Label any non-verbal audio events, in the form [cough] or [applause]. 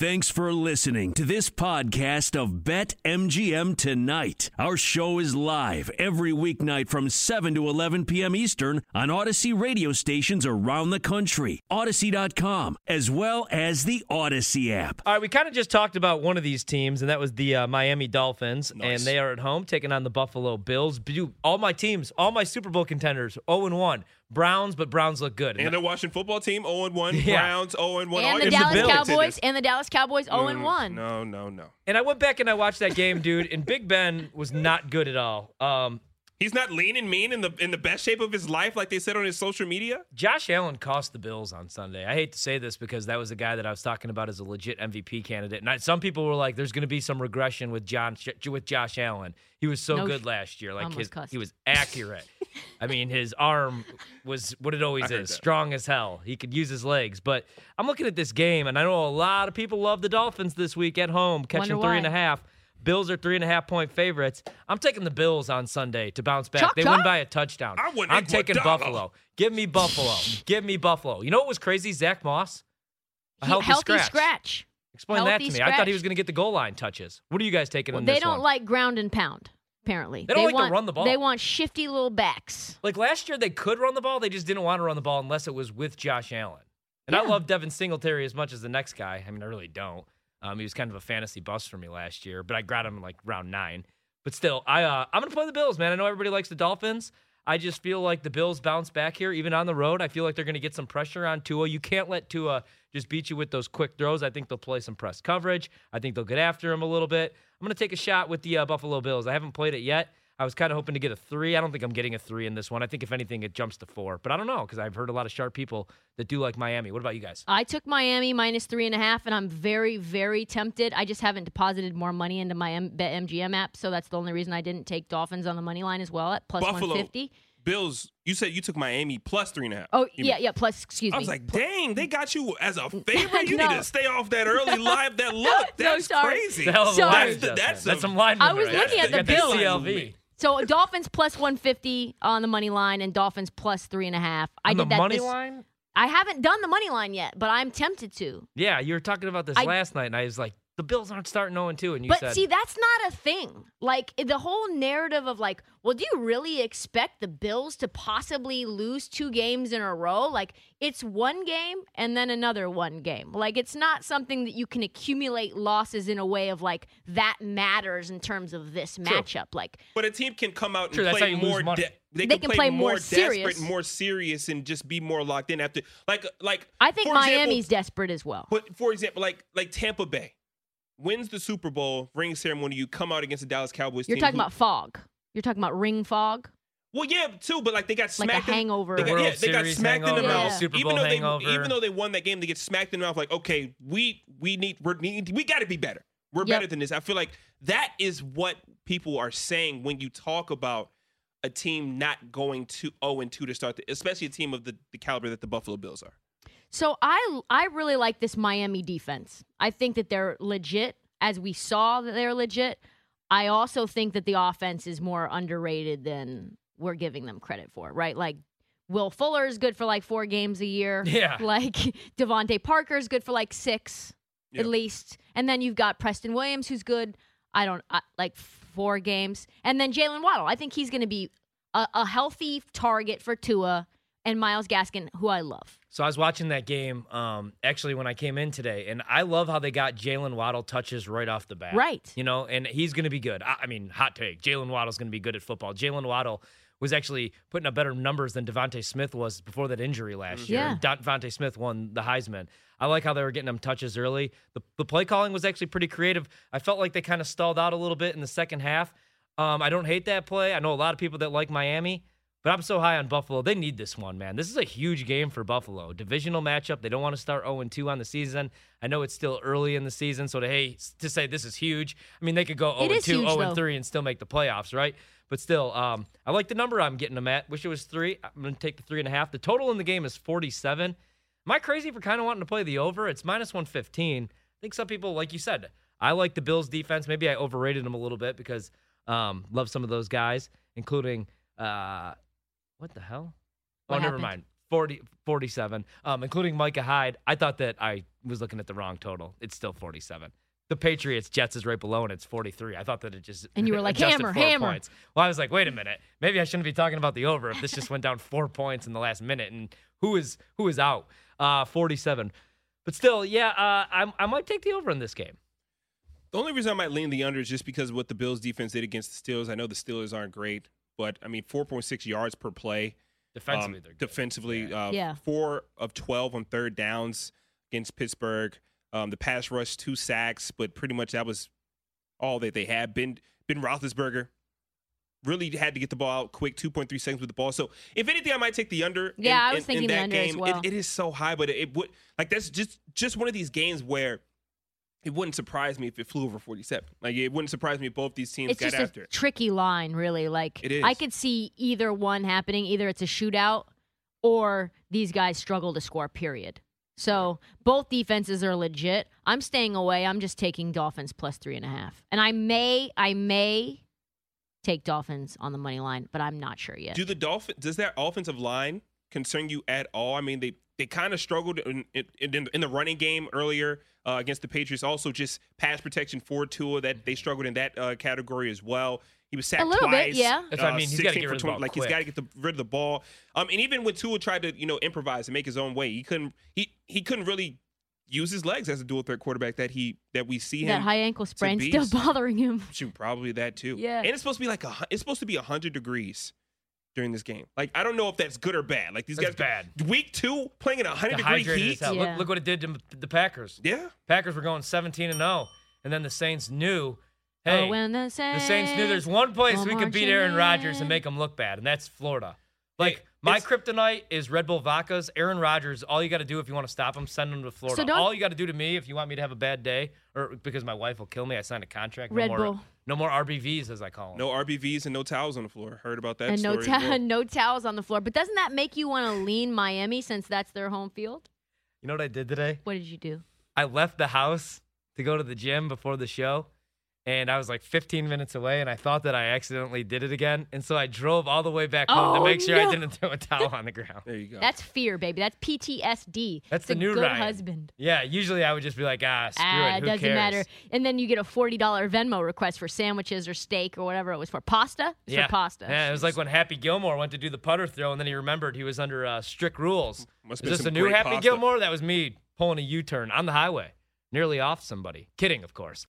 Thanks for listening to this podcast of Bet MGM Tonight. Our show is live every weeknight from 7 to 11 p.m. Eastern on Audacy radio stations around the country, Audacy.com, as well as the Audacy app. All right, we kind of just talked about one of these teams, and that was the uh, Miami Dolphins, Nice. and they are at home taking on the Buffalo Bills. All my teams, all my Super Bowl contenders, 0 and 1. Browns, but Browns look good. And the Washington football team 0 and 1, [laughs] Yeah. Browns 0 and 1. And the Dallas Bills Cowboys and the Dallas Cowboys 0 and 1. No, no, no. And I went back and I watched that game, dude, and Big Ben was not good at all. Um, He's not lean and mean in the in the best shape of his life, like they said on his social media. Josh Allen cost the Bills on Sunday. I hate to say this because that was a guy that I was talking about as a legit MVP candidate. And I, some people were like, "There's going to be some regression with John with Josh Allen. He was so No good last year. Like his, cussed. he was accurate. I mean, his arm was what it always is, that. strong as hell. He could use his legs. But I'm looking at this game, and I know a lot of people love the Dolphins this week at home, catching Wonder three and a half. Bills are three and a half point favorites. I'm taking the Bills on Sunday to bounce back. Chalk, they win by a touchdown. I wouldn't I'm taking Iguodala. Buffalo. Give me Buffalo. Give me Buffalo. You know what was crazy? Zach Moss, a He- healthy, scratch. scratch. Explain that to Healthy me. I thought he was going to get the goal line touches. What are you guys taking Well, in they this don't one? like ground and pound, apparently. They don't like to run the ball. They want shifty little backs. Like last year, they could run the ball. They just didn't want to run the ball unless it was with Josh Allen. And I love Devin Singletary as much as the next guy. I mean, I really don't. Um, he was kind of a fantasy bust for me last year, but I grabbed him like round nine. But still, I uh, I'm gonna play the Bills, man. I know everybody likes the Dolphins. I just feel like the Bills bounce back here, even on the road. I feel like they're gonna get some pressure on Tua. You can't let Tua just beat you with those quick throws. I think they'll play some press coverage. I think they'll get after him a little bit. I'm gonna take a shot with the uh, Buffalo Bills. I haven't played it yet. I was kind of hoping to get a three. I don't think I'm getting a three in this one. I think if anything, it jumps to four. But I don't know because I've heard a lot of sharp people that do like Miami. What about you guys? I took Miami minus three and a half, and I'm very, very tempted. I just haven't deposited more money into my M- Bet MGM app, so that's the only reason I didn't take Dolphins on the money line as well at Buffalo. 150. Bills, you said you took Miami plus three and a half. Oh yeah, mean- yeah. Plus, excuse me. I was like, dang, they got you as a mm, favorite. [laughs] You need to stay off that early live, that [laughs] look. No, That's sorry. crazy. It's hell of a Sorry. line That's the- that's that's a- some line. I was right looking there. at You the got Bills. CLV. So Dolphins plus 150 on the money line, and Dolphins plus three and a half. I On did the that money this- line? I haven't done the money line yet, but I'm tempted to. Yeah, you were talking about this I- last night, and I was like, the Bills aren't starting 0 2, and you But said, see, that's not a thing. Like the whole narrative of like, well, do you really expect the Bills to possibly lose two games in a row? Like it's one game and then another one game. Like it's not something that you can accumulate losses in a way of like that matters in terms of this matchup. Like But a team can come out and True, that's play how you lose more. de- they, They can, can play more desperate, serious. more serious, and just be more locked in after. Like, like I think for example- Miami's desperate as well. But for example, like like Tampa Bay wins the Super Bowl ring ceremony. You come out against the Dallas Cowboys. You're team talking who- about fog. You're talking about ring fog. Well, yeah, too, but like they got Like a smacked. in- They got, yeah, they got Series smacked in the hangover, mouth. Super even Bowl though hangover. they even though they won that game, they get smacked in the mouth. Like, okay, we we need we need we got to be better. We're Yep. better than this. I feel like that is what people are saying when you talk about a team not going to 0 and 2 to start, the, especially a team of the, the caliber that the Buffalo Bills are. So I I really like this Miami defense. I think that they're legit, as we saw that they're legit. I also think that the offense is more underrated than we're giving them credit for, right? Like Will Fuller is good for like four games a year. [laughs] Yeah. Like DeVante Parker is good for like six Yeah. at least. And then you've got Preston Williams who's good. I don't uh, like four games. And then Jaylen Waddle. I think he's going to be a, a healthy target for Tua and Myles Gaskin, who I love. So I was watching that game um, actually when I came in today, and I love how they got Jaylen Waddle touches right off the bat. Right. You know, and he's going to be good. I, I mean, hot take: Jaylen Waddle's going to be good at football. Jaylen Waddle was actually putting up better numbers than DeVonta Smith was before that injury last year. Yeah. And Don- DeVonta Smith won the Heisman. I like how they were getting him touches early. The, the play calling was actually pretty creative. I felt like they kind of stalled out a little bit in the second half. Um, I don't hate that play. I know a lot of people that like Miami. But I'm so high on Buffalo. They need this one, man. This is a huge game for Buffalo. Divisional matchup. They don't want to start 0 2 on the season. I know it's still early in the season, so to hey to say this is huge. I mean, they could go 0 It is 2, huge, 0 though. 3 and still make the playoffs, right? But still, um, I like the number I'm getting them at. Wish it was three. I'm gonna take the three and a half. The total in the game is 47. Am I crazy for kind of wanting to play the over? It's minus 115. I think some people, like you said, I like the Bills defense. Maybe I overrated them a little bit because um, love some of those guys, including uh, what the hell? What oh, never happened? mind. 40, 47, um, including Micah Hyde. I thought that I was looking at the wrong total. It's still 47. The Patriots Jets is right below and it's 43. I thought that it just And you were [laughs] like, hammer, four hammer. Points. Well, I was like, wait a minute, maybe I shouldn't be talking about the over if this just went down [laughs] four points in the last minute. And who is who is out? Uh, 47. But still, yeah, uh, I I might take the over in this game. The only reason I might lean the under is just because of what the Bills defense did against the Steelers. I know the Steelers aren't great, but I mean, 4.6 yards per play. Defensively, Um, they're good. defensively, Yeah. Uh, Yeah. four of 12 on third downs against Pittsburgh. Um, the pass rush, two sacks, but pretty much that was all that they had. Ben, ben Roethlisberger really had to get the ball out quick, 2.3 seconds with the ball. So if anything, I might take the under. in- Yeah, I was in, thinking in the that under as game. well. It, it is so high, but it, it would like that's just just one of these games where it wouldn't surprise me if it flew over 47. Like it wouldn't surprise me if both these teams It's got just after a it. tricky line, really. Like It is. I could see either one happening. Either it's a shootout or these guys struggle to score. Period. So both defenses are legit. I'm staying away. I'm just taking Dolphins plus three and a half, and I may, I may take Dolphins on the money line, but I'm not sure yet. Do the Dolphin does that offensive line concern you at all? I mean, they they kind of struggled in, in, in, in the running game earlier uh, against the Patriots. Also, just pass protection for Tua that they struggled in that uh, category as well. He was sacked A little bit, twice. yeah. That's what I uh, mean. He's gotta get for rid of the ball Like he's quick. got to get the, rid of the ball. Um, and even when Tua tried to you know improvise and make his own way, he couldn't. He he couldn't really use his legs as a dual threat quarterback that he that we see him. that high ankle sprain still [laughs] bothering him. Shoot, probably that too. Yeah. And it's supposed to be like a it's supposed to be hundred degrees during this game. Like I don't know if that's good or bad. Like these That's guys bad. Week two playing in a hundred degree heat. Yeah. Look, look what it did to the Packers. Yeah. Packers were going 17 and 0, and then the Saints knew, oh, hey, oh, when the the Saints knew there's one place we could beat Aaron Rodgers and make him look bad, and that's Florida. Like Hey, my it's- kryptonite is Red Bull vodkas. Aaron Rodgers. All you got to do if you want to stop him, send him to Florida. don't- all you got to do to me if you want me to have a bad day, or because my wife will kill me, I signed a contract. No Red more, Bull. No more RBVs, as I call them. No RBVs and no towels on the floor. Heard about that and no ta- well. [laughs] no towels on the floor. But doesn't that make you want to lean Miami since that's their home field? You know what I did today? What did you do? I left the house to go to the gym before the show, and I was like 15 minutes away, and I thought that I accidentally did it again, and so I drove all the way back home to Oh, make sure no. I didn't throw a towel on the ground. There you go. That's fear, baby. That's PTSD. That's It's the a new good Ryan. husband. Yeah, usually I would just be like, ah, screw Ah, it, who doesn't cares? matter. And then you get a forty dollar Venmo request for sandwiches or steak or whatever it was for. Pasta? It's Yeah, for pasta. Yeah, it was like when Happy Gilmore went to do the putter throw, and then he remembered he was under uh, strict rules. Must have Is this some the new Happy pasta. Gilmore? That was me pulling a U-turn on the highway, nearly off somebody. Kidding, of course.